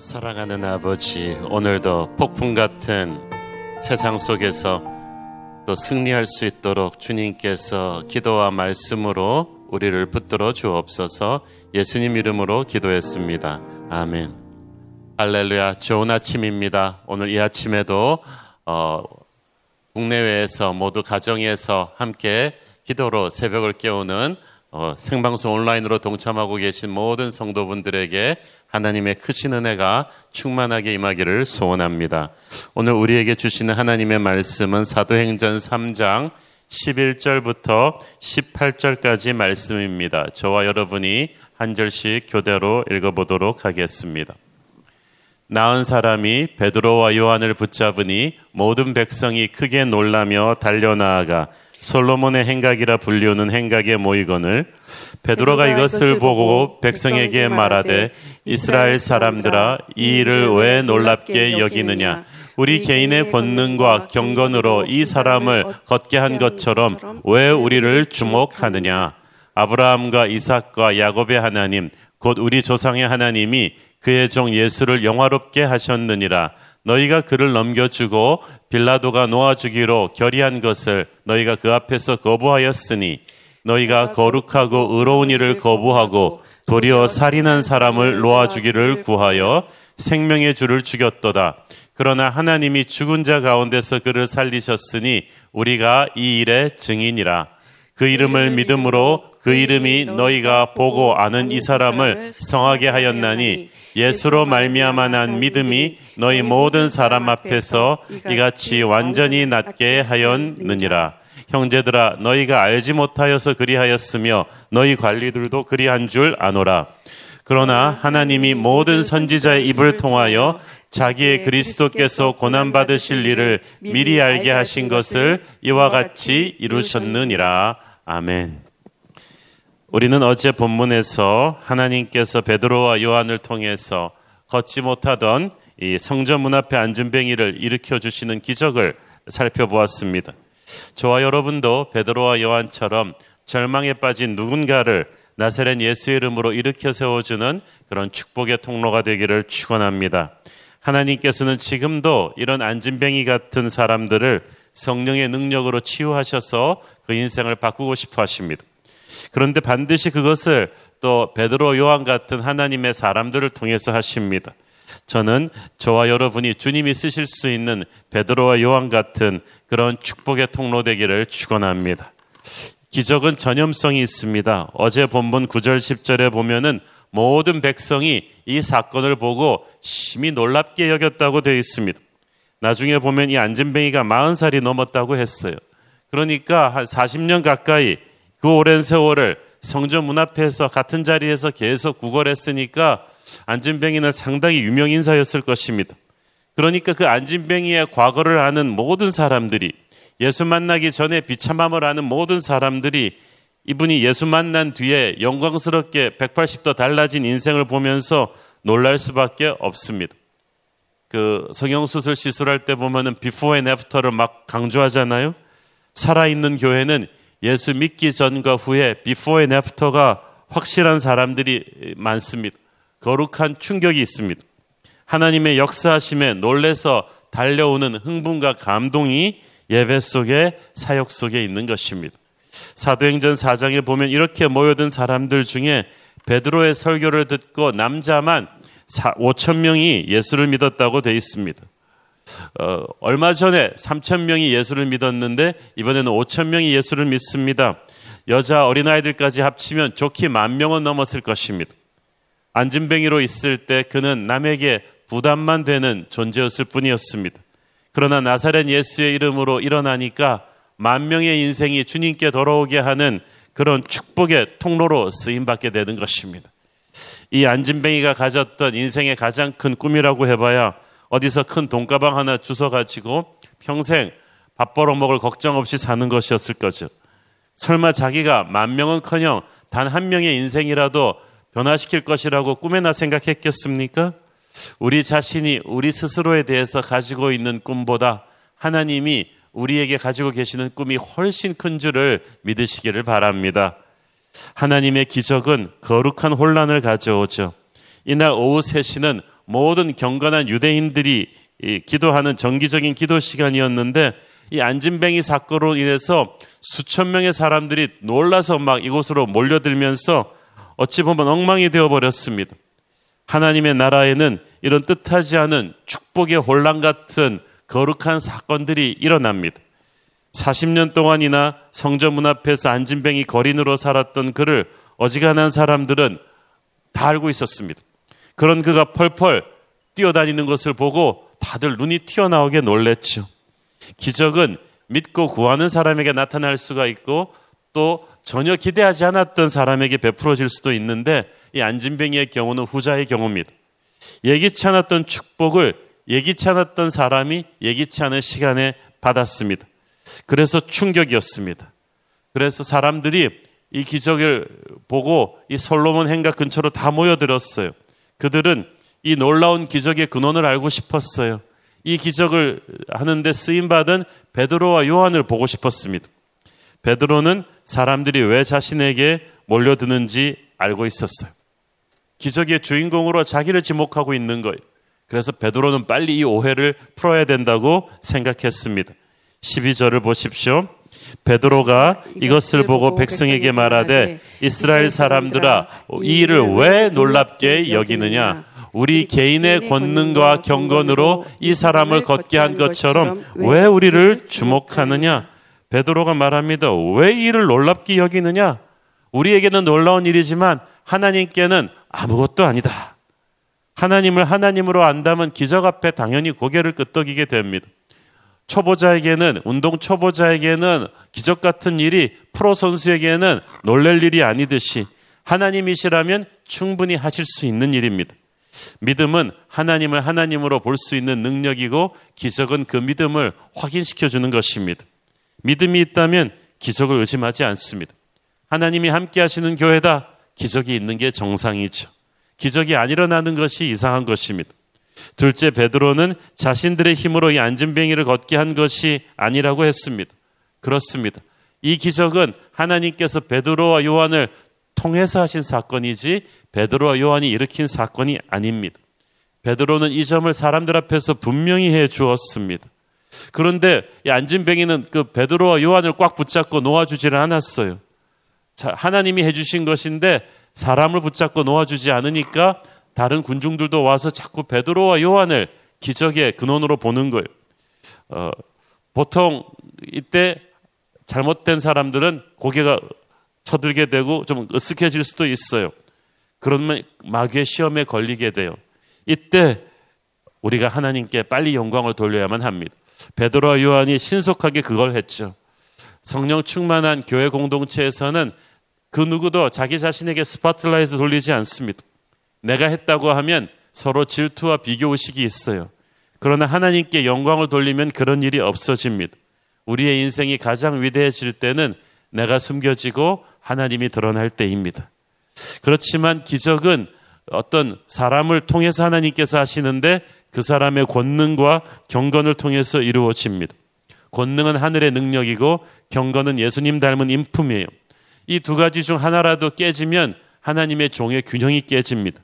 사랑하는 아버지, 오늘도 폭풍 같은 세상 속에서 또 승리할 수 있도록 주님께서 기도와 말씀으로 우리를 붙들어 주옵소서 예수님 이름으로 기도했습니다. 아멘. 할렐루야. 좋은 아침입니다. 오늘 이 아침에도 어, 국내외에서 모두 가정에서 함께 기도로 새벽을 깨우는 어, 생방송 온라인으로 동참하고 계신 모든 성도분들에게 하나님의 크신 은혜가 충만하게 임하기를 소원합니다. 오늘 우리에게 주시는 하나님의 말씀은 사도행전 3장 11절부터 18절까지 말씀입니다. 저와 여러분이 한 절씩 교대로 읽어보도록 하겠습니다. 나은 사람이 베드로와 요한을 붙잡으니 모든 백성이 크게 놀라며 달려나아가 솔로몬의 행각이라 불리우는 행각에 모이거늘 베드로가 이것을 보고 백성에게 말하되 이스라엘 사람들아 이 일을 왜 놀랍게 여기느냐? 우리 개인의 권능과 경건으로 이 사람을 걷게 한 것처럼 왜 우리를 주목하느냐? 아브라함과 이삭과 야곱의 하나님 곧 우리 조상의 하나님이 그의 종 예수를 영화롭게 하셨느니라 너희가 그를 넘겨주고 빌라도가 놓아주기로 결의한 것을 너희가 그 앞에서 거부하였으니 너희가 거룩하고 의로운 일을 거부하고 도리어 살인한 사람을 놓아주기를 구하여 생명의 주를 죽였도다. 그러나 하나님이 죽은 자 가운데서 그를 살리셨으니 우리가 이 일의 증인이라. 그 이름을 믿음으로 그 이름이 너희가 보고 아는 이 사람을 성하게 하였나니 예수로 말미암아 난 믿음이 너희 모든 사람 앞에서 이같이 완전히 낫게 하였느니라. 형제들아 너희가 알지 못하여서 그리하였으며 너희 관리들도 그리한 줄 아노라. 그러나 하나님이 모든 선지자의 입을 통하여 자기의 그리스도께서 고난 받으실 일을 미리 알게 하신 것을 이와 같이 이루셨느니라. 아멘. 우리는 어제 본문에서 하나님께서 베드로와 요한을 통해서 걷지 못하던 이 성전 문 앞에 앉은 뱅이를 일으켜 주시는 기적을 살펴보았습니다. 저와 여러분도 베드로와 요한처럼 절망에 빠진 누군가를 나사렛 예수 이름으로 일으켜 세워주는 그런 축복의 통로가 되기를 축원합니다. 하나님께서는 지금도 이런 안진뱅이 같은 사람들을 성령의 능력으로 치유하셔서 그 인생을 바꾸고 싶어 하십니다. 그런데 반드시 그것을 또 베드로 요한 같은 하나님의 사람들을 통해서 하십니다. 저는 저와 여러분이 주님이 쓰실 수 있는 베드로와 요한 같은 그런 축복의 통로 되기를 축원합니다. 기적은 전염성이 있습니다. 어제 본문 9절 10절에 보면은 모든 백성이 이 사건을 보고 심히 놀랍게 여겼다고 되어 있습니다. 나중에 보면 이 안진뱅이가 40살이 넘었다고 했어요. 그러니까 한 40년 가까이 그 오랜 세월을 성전 문 앞에서 같은 자리에서 계속 구걸했으니까 앉은뱅이는 상당히 유명 인사였을 것입니다. 그러니까 그 앉은뱅이의 과거를 아는 모든 사람들이 예수 만나기 전에 비참함을 아는 모든 사람들이 이분이 예수 만난 뒤에 영광스럽게 180도 달라진 인생을 보면서 놀랄 수밖에 없습니다. 그 성형수술 시술할 때 보면은 before and after를 막 강조하잖아요. 살아있는 교회는 예수 믿기 전과 후에 before and after가 확실한 사람들이 많습니다. 거룩한 충격이 있습니다. 하나님의 역사하심에 놀래서 달려오는 흥분과 감동이 예배 속에 사역 속에 있는 것입니다. 사도행전 4장에 보면 이렇게 모여든 사람들 중에 베드로의 설교를 듣고 남자만 5천 명이 예수를 믿었다고 되어 있습니다. 어, 얼마 전에 3천 명이 예수를 믿었는데 이번에는 5천 명이 예수를 믿습니다. 여자 어린아이들까지 합치면 좋게 만 명은 넘었을 것입니다. 안진뱅이로 있을 때 그는 남에게 부담만 되는 존재였을 뿐이었습니다. 그러나 나사렛 예수의 이름으로 일어나니까 만 명의 인생이 주님께 돌아오게 하는 그런 축복의 통로로 쓰임 받게 되는 것입니다. 이 안진뱅이가 가졌던 인생의 가장 큰 꿈이라고 해봐야 어디서 큰 돈가방 하나 주워 가지고 평생 밥 벌어 먹을 걱정 없이 사는 것이었을 거죠. 설마 자기가 만 명은커녕 단 한 명의 인생이라도 변화시킬 것이라고 꿈에나 생각했겠습니까? 우리 자신이 우리 스스로에 대해서 가지고 있는 꿈보다 하나님이 우리에게 가지고 계시는 꿈이 훨씬 큰 줄을 믿으시기를 바랍니다. 하나님의 기적은 거룩한 혼란을 가져오죠. 이날 오후 3시는 모든 경건한 유대인들이 기도하는 정기적인 기도 시간이었는데 이 안진뱅이 사건으로 인해서 수천 명의 사람들이 놀라서 막 이곳으로 몰려들면서 어찌 보면 엉망이 되어 버렸습니다. 하나님의 나라에는 이런 뜻하지 않은 축복의 혼란 같은 거룩한 사건들이 일어납니다. 40년 동안이나 성전 문 앞에서 안진뱅이 거린으로 살았던 그를 어지간한 사람들은 다 알고 있었습니다. 그런 그가 펄펄 뛰어다니는 것을 보고 다들 눈이 튀어나오게 놀랬죠. 기적은 믿고 구하는 사람에게 나타날 수가 있고 또 전혀 기대하지 않았던 사람에게 베풀어질 수도 있는데 이 안진뱅이의 경우는 후자의 경우입니다. 예기치 않았던 축복을 예기치 않았던 사람이 예기치 않은 시간에 받았습니다. 그래서 충격이었습니다. 그래서 사람들이 이 기적을 보고 이 솔로몬 행각 근처로 다 모여들었어요. 그들은 이 놀라운 기적의 근원을 알고 싶었어요. 이 기적을 하는데 쓰임 받은 베드로와 요한을 보고 싶었습니다. 베드로는 사람들이 왜 자신에게 몰려드는지 알고 있었어요. 기적의 주인공으로 자기를 지목하고 있는 거예요. 그래서 베드로는 빨리 이 오해를 풀어야 된다고 생각했습니다. 12절을 보십시오. 베드로가 이것을 보고 백성에게 말하되 이스라엘 사람들아 이 일을 왜 놀랍게 여기느냐 우리 개인의 권능과 경건으로 이 사람을 걷게 한 것처럼 왜 우리를 주목하느냐 베드로가 말합니다. 왜 이를 놀랍게 여기느냐 우리에게는 놀라운 일이지만 하나님께는 아무것도 아니다. 하나님을 하나님으로 안다면 기적 앞에 당연히 고개를 끄덕이게 됩니다. 초보자에게는 운동 초보자에게는 기적 같은 일이 프로 선수에게는 놀랄 일이 아니듯이 하나님이시라면 충분히 하실 수 있는 일입니다. 믿음은 하나님을 하나님으로 볼 수 있는 능력이고 기적은 그 믿음을 확인시켜 주는 것입니다. 믿음이 있다면 기적을 의심하지 않습니다. 하나님이 함께 하시는 교회다. 기적이 있는 게 정상이죠. 기적이 안 일어나는 것이 이상한 것입니다. 둘째 베드로는 자신들의 힘으로 이 안진뱅이를 걷게 한 것이 아니라고 했습니다. 그렇습니다. 이 기적은 하나님께서 베드로와 요한을 통해서 하신 사건이지 베드로와 요한이 일으킨 사건이 아닙니다. 베드로는 이 점을 사람들 앞에서 분명히 해 주었습니다. 그런데 이 안진뱅이는 그 베드로와 요한을 꽉 붙잡고 놓아주지를 않았어요. 자, 하나님이 해주신 것인데 사람을 붙잡고 놓아주지 않으니까 다른 군중들도 와서 자꾸 베드로와 요한을 기적의 근원으로 보는 거예요. 어, 보통 이때 잘못된 사람들은 고개가 쳐들게 되고 좀 으쓱해질 수도 있어요. 그러면 마귀의 시험에 걸리게 돼요. 이때 우리가 하나님께 빨리 영광을 돌려야만 합니다. 베드로와 요한이 신속하게 그걸 했죠. 성령 충만한 교회 공동체에서는 그 누구도 자기 자신에게 스포트라이트 돌리지 않습니다. 내가 했다고 하면 서로 질투와 비교 의식이 있어요. 그러나 하나님께 영광을 돌리면 그런 일이 없어집니다. 우리의 인생이 가장 위대해질 때는 내가 숨겨지고 하나님이 드러날 때입니다. 그렇지만 기적은 어떤 사람을 통해서 하나님께서 하시는데 그 사람의 권능과 경건을 통해서 이루어집니다. 권능은 하늘의 능력이고 경건은 예수님 닮은 인품이에요. 이 두 가지 중 하나라도 깨지면 하나님의 종의 균형이 깨집니다.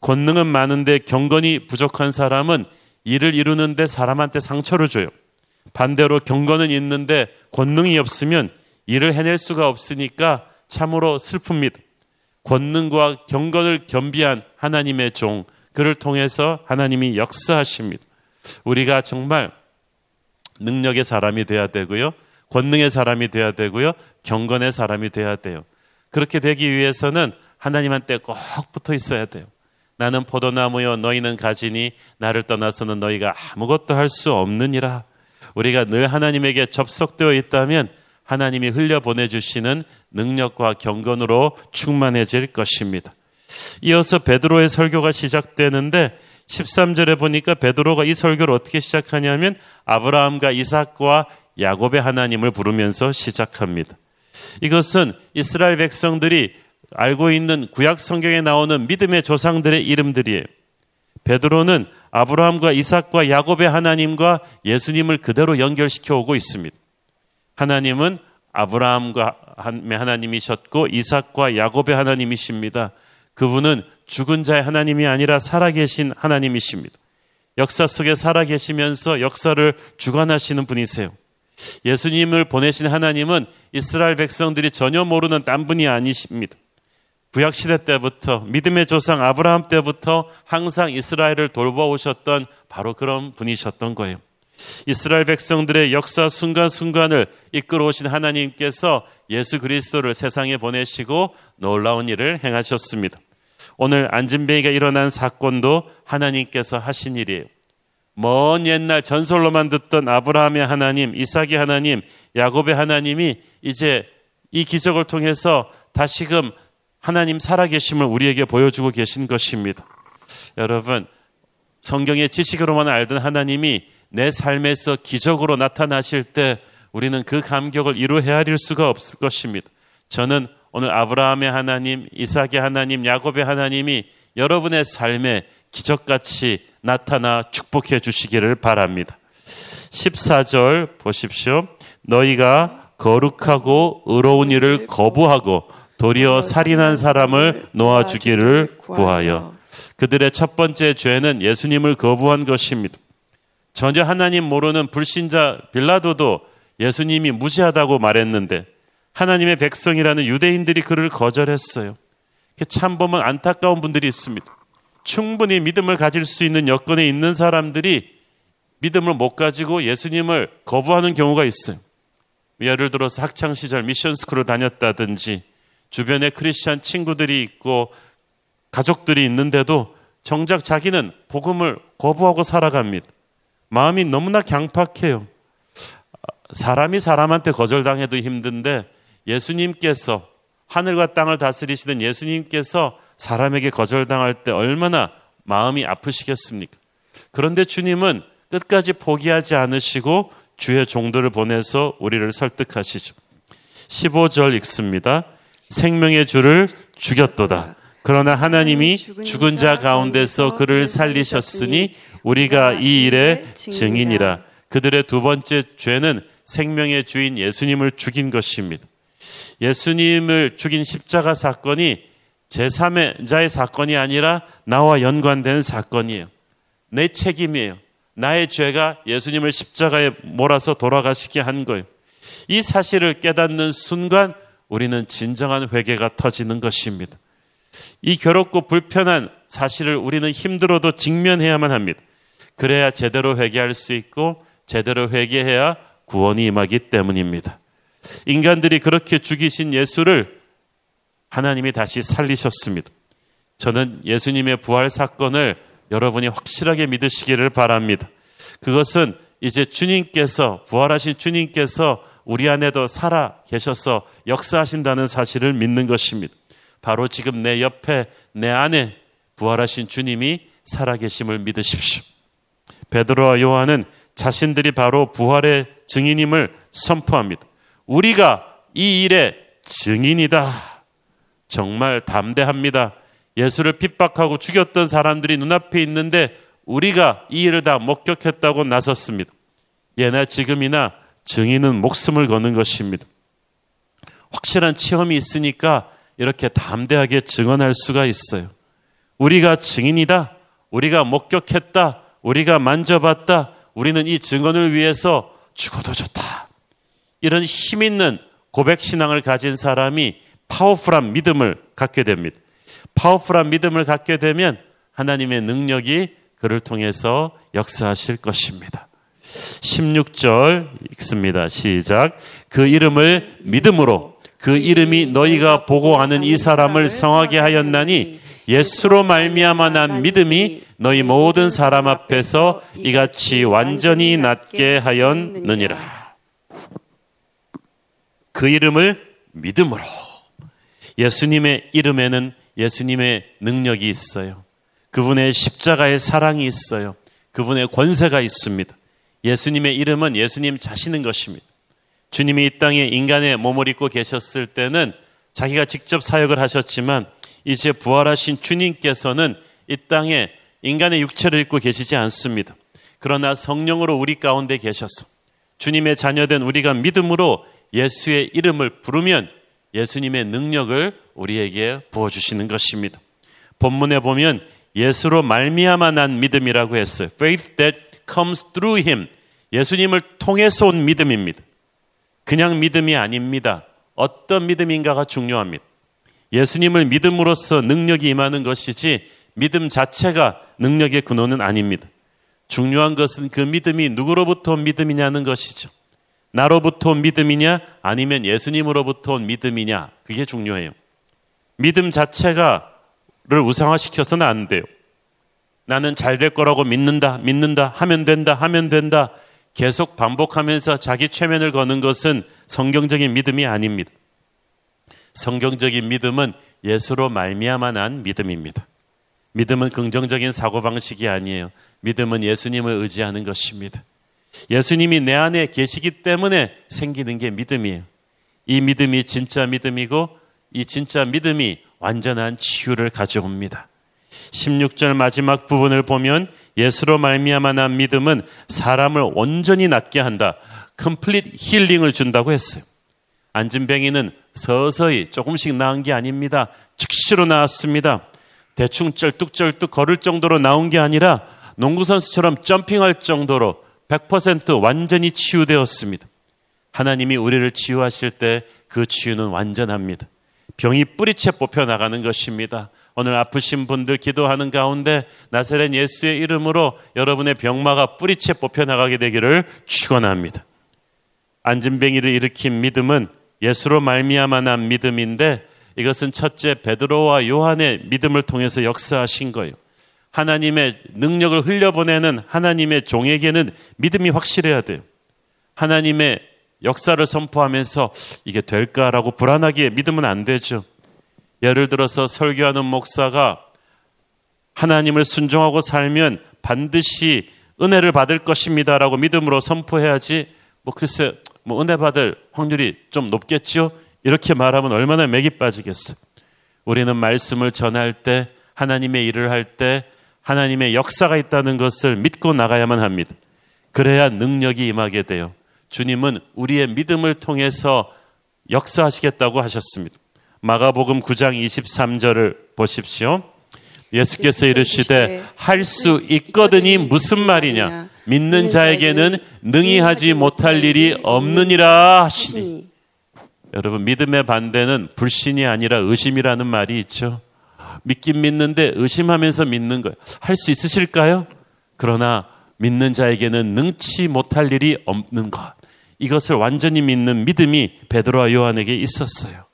권능은 많은데 경건이 부족한 사람은 일을 이루는데 사람한테 상처를 줘요. 반대로 경건은 있는데 권능이 없으면 일을 해낼 수가 없으니까 참으로 슬픕니다. 권능과 경건을 겸비한 하나님의 종, 그를 통해서 하나님이 역사하십니다. 우리가 정말 능력의 사람이 돼야 되고요. 권능의 사람이 돼야 되고요. 경건의 사람이 돼야 돼요. 그렇게 되기 위해서는 하나님한테 꼭 붙어 있어야 돼요. 나는 포도나무요 너희는 가지니 나를 떠나서는 너희가 아무것도 할 수 없느니라. 우리가 늘 하나님에게 접속되어 있다면 하나님이 흘려 보내주시는 능력과 경건으로 충만해질 것입니다. 이어서 베드로의 설교가 시작되는데 13절에 보니까 베드로가 이 설교를 어떻게 시작하냐면 아브라함과 이삭과 야곱의 하나님을 부르면서 시작합니다. 이것은 이스라엘 백성들이 알고 있는 구약 성경에 나오는 믿음의 조상들의 이름들이에요. 베드로는 아브라함과 이삭과 야곱의 하나님과 예수님을 그대로 연결시켜 오고 있습니다. 하나님은 아브라함과 하나님이셨고 이삭과 야곱의 하나님이십니다. 그분은 죽은 자의 하나님이 아니라 살아계신 하나님이십니다. 역사 속에 살아계시면서 역사를 주관하시는 분이세요. 예수님을 보내신 하나님은 이스라엘 백성들이 전혀 모르는 딴 분이 아니십니다. 구약 시대 때부터 믿음의 조상 아브라함 때부터 항상 이스라엘을 돌보오셨던 바로 그런 분이셨던 거예요. 이스라엘 백성들의 역사 순간순간을 이끌어 오신 하나님께서 예수 그리스도를 세상에 보내시고 놀라운 일을 행하셨습니다. 오늘 안진뱅이가 일어난 사건도 하나님께서 하신 일이에요. 먼 옛날 전설로만 듣던 아브라함의 하나님, 이삭의 하나님, 야곱의 하나님이 이제 이 기적을 통해서 다시금 하나님 살아계심을 우리에게 보여주고 계신 것입니다. 여러분, 성경의 지식으로만 알던 하나님이 내 삶에서 기적으로 나타나실 때 우리는 그 감격을 이루 헤아릴 수가 없을 것입니다. 저는 오늘 아브라함의 하나님, 이삭의 하나님, 야곱의 하나님이 여러분의 삶에 기적같이 나타나 축복해 주시기를 바랍니다. 14절 보십시오. 너희가 거룩하고 의로운 일을 거부하고 도리어 살인한 사람을 놓아주기를 구하여 그들의 첫 번째 죄는 예수님을 거부한 것입니다. 전혀 하나님 모르는 불신자 빌라도도 예수님이 무시하다고 말했는데 하나님의 백성이라는 유대인들이 그를 거절했어요. 참 보면 안타까운 분들이 있습니다. 충분히 믿음을 가질 수 있는 여건에 있는 사람들이 믿음을 못 가지고 예수님을 거부하는 경우가 있어요. 예를 들어서 학창 시절 미션 스쿨을 다녔다든지 주변에 크리스천 친구들이 있고 가족들이 있는데도 정작 자기는 복음을 거부하고 살아갑니다. 마음이 너무나 강팍해요. 사람이 사람한테 거절당해도 힘든데 예수님께서 하늘과 땅을 다스리시는 예수님께서 사람에게 거절당할 때 얼마나 마음이 아프시겠습니까? 그런데 주님은 끝까지 포기하지 않으시고 주의 종들을 보내서 우리를 설득하시죠. 15절 읽습니다. 생명의 주를 죽였도다. 그러나 하나님이 죽은 자 가운데서 그를 살리셨으니 우리가 이 일의 증인이라. 그들의 두 번째 죄는 생명의 주인 예수님을 죽인 것입니다. 예수님을 죽인 십자가 사건이 제3자의 사건이 아니라 나와 연관된 사건이에요. 내 책임이에요. 나의 죄가 예수님을 십자가에 몰아서 돌아가시게 한 거예요. 이 사실을 깨닫는 순간 우리는 진정한 회개가 터지는 것입니다. 이 괴롭고 불편한 사실을 우리는 힘들어도 직면해야만 합니다. 그래야 제대로 회개할 수 있고 제대로 회개해야 구원이 임하기 때문입니다. 인간들이 그렇게 죽이신 예수를 하나님이 다시 살리셨습니다. 저는 예수님의 부활 사건을 여러분이 확실하게 믿으시기를 바랍니다. 그것은 이제 주님께서, 부활하신 주님께서 우리 안에도 살아 계셔서 역사하신다는 사실을 믿는 것입니다. 바로 지금 내 옆에, 내 안에 부활하신 주님이 살아 계심을 믿으십시오. 베드로와 요한은 자신들이 바로 부활의 증인임을 선포합니다. 우리가 이 일의 증인이다. 정말 담대합니다. 예수를 핍박하고 죽였던 사람들이 눈앞에 있는데 우리가 이 일을 다 목격했다고 나섰습니다. 예나 지금이나 증인은 목숨을 거는 것입니다. 확실한 체험이 있으니까 이렇게 담대하게 증언할 수가 있어요. 우리가 증인이다. 우리가 목격했다. 우리가 만져봤다. 우리는 이 증언을 위해서 죽어도 좋다. 이런 힘 있는 고백 신앙을 가진 사람이 파워풀한 믿음을 갖게 됩니다. 파워풀한 믿음을 갖게 되면 하나님의 능력이 그를 통해서 역사하실 것입니다. 16절 읽습니다. 시작. 그 이름을 믿음으로 그 이름이 너희가 보고 아는 이 사람을 성하게 하였나니 예수로 말미암아 난 믿음이 너희 모든 사람 앞에서 이같이 완전히 낫게 하였느니라. 그 이름을 믿음으로 예수님의 이름에는 예수님의 능력이 있어요. 그분의 십자가의 사랑이 있어요. 그분의 권세가 있습니다. 예수님의 이름은 예수님 자신인 것입니다. 주님이 이 땅에 인간의 몸을 입고 계셨을 때는 자기가 직접 사역을 하셨지만 이제 부활하신 주님께서는 이 땅에 인간의 육체를 입고 계시지 않습니다. 그러나 성령으로 우리 가운데 계셔서 주님의 자녀된 우리가 믿음으로 예수의 이름을 부르면 예수님의 능력을 우리에게 부어주시는 것입니다. 본문에 보면 예수로 말미암아 난 믿음이라고 했어요. Faith that comes through him. 예수님을 통해서 온 믿음입니다. 그냥 믿음이 아닙니다. 어떤 믿음인가가 중요합니다. 예수님을 믿음으로써 능력이 임하는 것이지 믿음 자체가 능력의 근원은 아닙니다. 중요한 것은 그 믿음이 누구로부터 온 믿음이냐는 것이죠. 나로부터 온 믿음이냐 아니면 예수님으로부터 온 믿음이냐 그게 중요해요. 믿음 자체가를 우상화시켜서는 안 돼요. 나는 잘 될 거라고 믿는다, 믿는다, 하면 된다, 하면 된다. 계속 반복하면서 자기 최면을 거는 것은 성경적인 믿음이 아닙니다. 성경적인 믿음은 예수로 말미암아 난 믿음입니다. 믿음은 긍정적인 사고방식이 아니에요. 믿음은 예수님을 의지하는 것입니다. 예수님이 내 안에 계시기 때문에 생기는 게 믿음이에요. 이 믿음이 진짜 믿음이고 이 진짜 믿음이 완전한 치유를 가져옵니다. 16절 마지막 부분을 보면 예수로 말미암아 난 믿음은 사람을 온전히 낫게 한다. 컴플릿 힐링을 준다고 했어요. 안진뱅이는 서서히 조금씩 나은 게 아닙니다. 즉시로 나왔습니다. 대충 쩔뚝쩔뚝 걸을 정도로 나온 게 아니라 농구선수처럼 점핑할 정도로 100% 완전히 치유되었습니다. 하나님이 우리를 치유하실 때 그 치유는 완전합니다. 병이 뿌리채 뽑혀 나가는 것입니다. 오늘 아프신 분들 기도하는 가운데 나사렛 예수의 이름으로 여러분의 병마가 뿌리채 뽑혀 나가게 되기를 축원합니다. 안진뱅이를 일으킨 믿음은 예수로 말미암아 난 믿음인데 이것은 첫째 베드로와 요한의 믿음을 통해서 역사하신 거예요. 하나님의 능력을 흘려보내는 하나님의 종에게는 믿음이 확실해야 돼요. 하나님의 역사를 선포하면서 이게 될까라고 불안하게 믿으면 안 되죠. 예를 들어서 설교하는 목사가 하나님을 순종하고 살면 반드시 은혜를 받을 것입니다라고 믿음으로 선포해야지 뭐 글쎄 뭐 은혜 받을 확률이 좀 높겠죠? 이렇게 말하면 얼마나 맥이 빠지겠어. 우리는 말씀을 전할 때 하나님의 일을 할 때 하나님의 역사가 있다는 것을 믿고 나가야만 합니다. 그래야 능력이 임하게 돼요. 주님은 우리의 믿음을 통해서 역사하시겠다고 하셨습니다. 마가복음 9장 23절을 보십시오. 예수께서 이르시되 할 수 있거든이 무슨 말이냐? 믿는 자에게는 능히 하지 못할 일이 없느니라 하시니. 여러분 믿음의 반대는 불신이 아니라 의심이라는 말이 있죠. 믿긴 믿는데 의심하면서 믿는 거예요. 할 수 있으실까요? 그러나 믿는 자에게는 능치 못할 일이 없는 것. 이것을 완전히 믿는 믿음이 베드로와 요한에게 있었어요.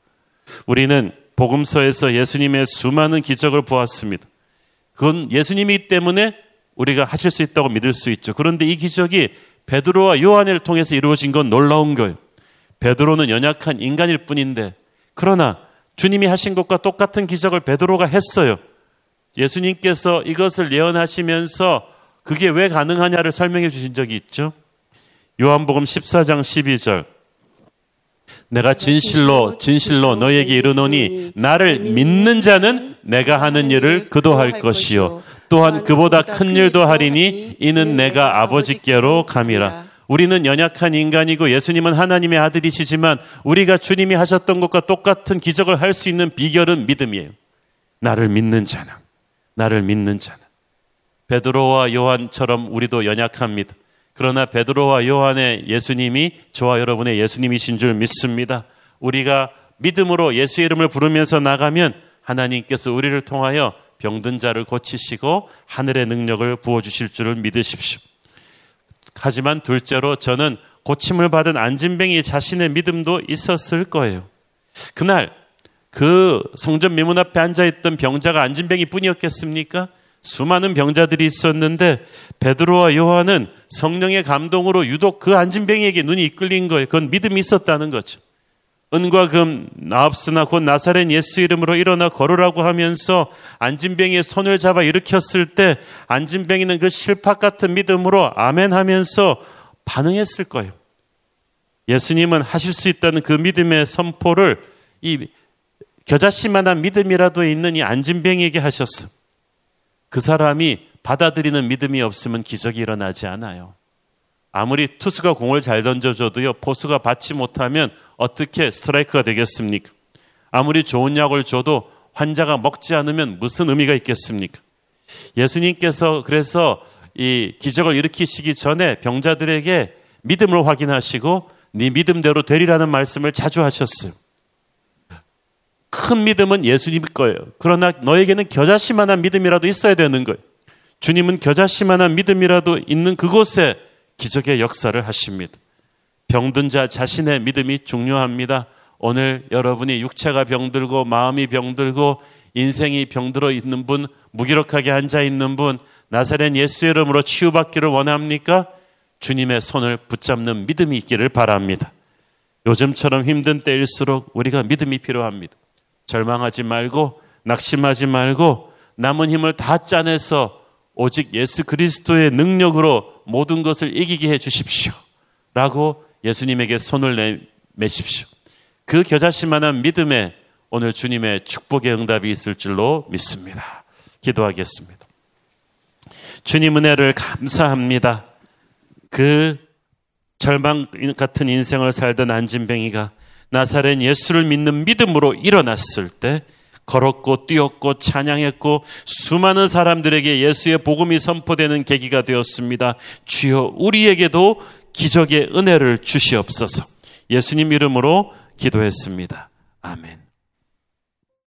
우리는 복음서에서 예수님의 수많은 기적을 보았습니다. 그건 예수님이기 때문에 우리가 하실 수 있다고 믿을 수 있죠. 그런데 이 기적이 베드로와 요한을 통해서 이루어진 건 놀라운 거예요. 베드로는 연약한 인간일 뿐인데 그러나 주님이 하신 것과 똑같은 기적을 베드로가 했어요. 예수님께서 이것을 예언하시면서 그게 왜 가능하냐를 설명해 주신 적이 있죠. 요한복음 14장 12절. 내가 진실로 진실로 너에게 이르노니 나를 믿는 자는 내가 하는 일을 그도 할 것이요 또한 그보다 큰 일도 하리니 이는 내가 아버지께로 감이라. 우리는 연약한 인간이고 예수님은 하나님의 아들이시지만 우리가 주님이 하셨던 것과 똑같은 기적을 할 수 있는 비결은 믿음이에요. 나를 믿는 자는, 나를 믿는 자는. 베드로와 요한처럼 우리도 연약합니다. 그러나 베드로와 요한의 예수님이 저와 여러분의 예수님이신 줄 믿습니다. 우리가 믿음으로 예수 이름을 부르면서 나가면 하나님께서 우리를 통하여 병든 자를 고치시고 하늘의 능력을 부어 주실 줄을 믿으십시오. 하지만 둘째로 저는 고침을 받은 안진뱅이 자신의 믿음도 있었을 거예요. 그날 그 성전 미문 앞에 앉아 있던 병자가 안진뱅이 뿐이었겠습니까? 수많은 병자들이 있었는데 베드로와 요한은 성령의 감동으로 유독 그 안진뱅이에게 눈이 이끌린 거예요. 그건 믿음이 있었다는 거죠. 은과 금 나옵스나 곧 나사렛 예수 이름으로 일어나 걸으라고 하면서 안진뱅이의 손을 잡아 일으켰을 때 안진뱅이는 그 실팍 같은 믿음으로 아멘 하면서 반응했을 거예요. 예수님은 하실 수 있다는 그 믿음의 선포를 이 겨자씨만한 믿음이라도 있는 이 안진뱅이에게 하셨어. 그 사람이 받아들이는 믿음이 없으면 기적이 일어나지 않아요. 아무리 투수가 공을 잘 던져줘도요, 포수가 받지 못하면 어떻게 스트라이크가 되겠습니까? 아무리 좋은 약을 줘도 환자가 먹지 않으면 무슨 의미가 있겠습니까? 예수님께서 그래서 이 기적을 일으키시기 전에 병자들에게 믿음을 확인하시고 네 믿음대로 되리라는 말씀을 자주 하셨어요. 큰 믿음은 예수님 거예요. 그러나 너에게는 겨자씨만한 믿음이라도 있어야 되는 거예요. 주님은 겨자씨만한 믿음이라도 있는 그곳에 기적의 역사를 하십니다. 병든 자 자신의 믿음이 중요합니다. 오늘 여러분이 육체가 병들고 마음이 병들고 인생이 병들어 있는 분, 무기력하게 앉아 있는 분, 나사렛 예수 이름으로 치유받기를 원합니까? 주님의 손을 붙잡는 믿음이 있기를 바랍니다. 요즘처럼 힘든 때일수록 우리가 믿음이 필요합니다. 절망하지 말고 낙심하지 말고 남은 힘을 다 짜내서 오직 예수 그리스도의 능력으로 모든 것을 이기게 해 주십시오. 라고 예수님에게 손을 내매십시오. 그 겨자씨만한 믿음에 오늘 주님의 축복의 응답이 있을 줄로 믿습니다. 기도하겠습니다. 주님 은혜를 감사합니다. 그 절망 같은 인생을 살던 안진뱅이가 나사렛 예수를 믿는 믿음으로 일어났을 때 걸었고 뛰었고 찬양했고 수많은 사람들에게 예수의 복음이 선포되는 계기가 되었습니다. 주여 우리에게도 기적의 은혜를 주시옵소서. 예수님 이름으로 기도했습니다. 아멘.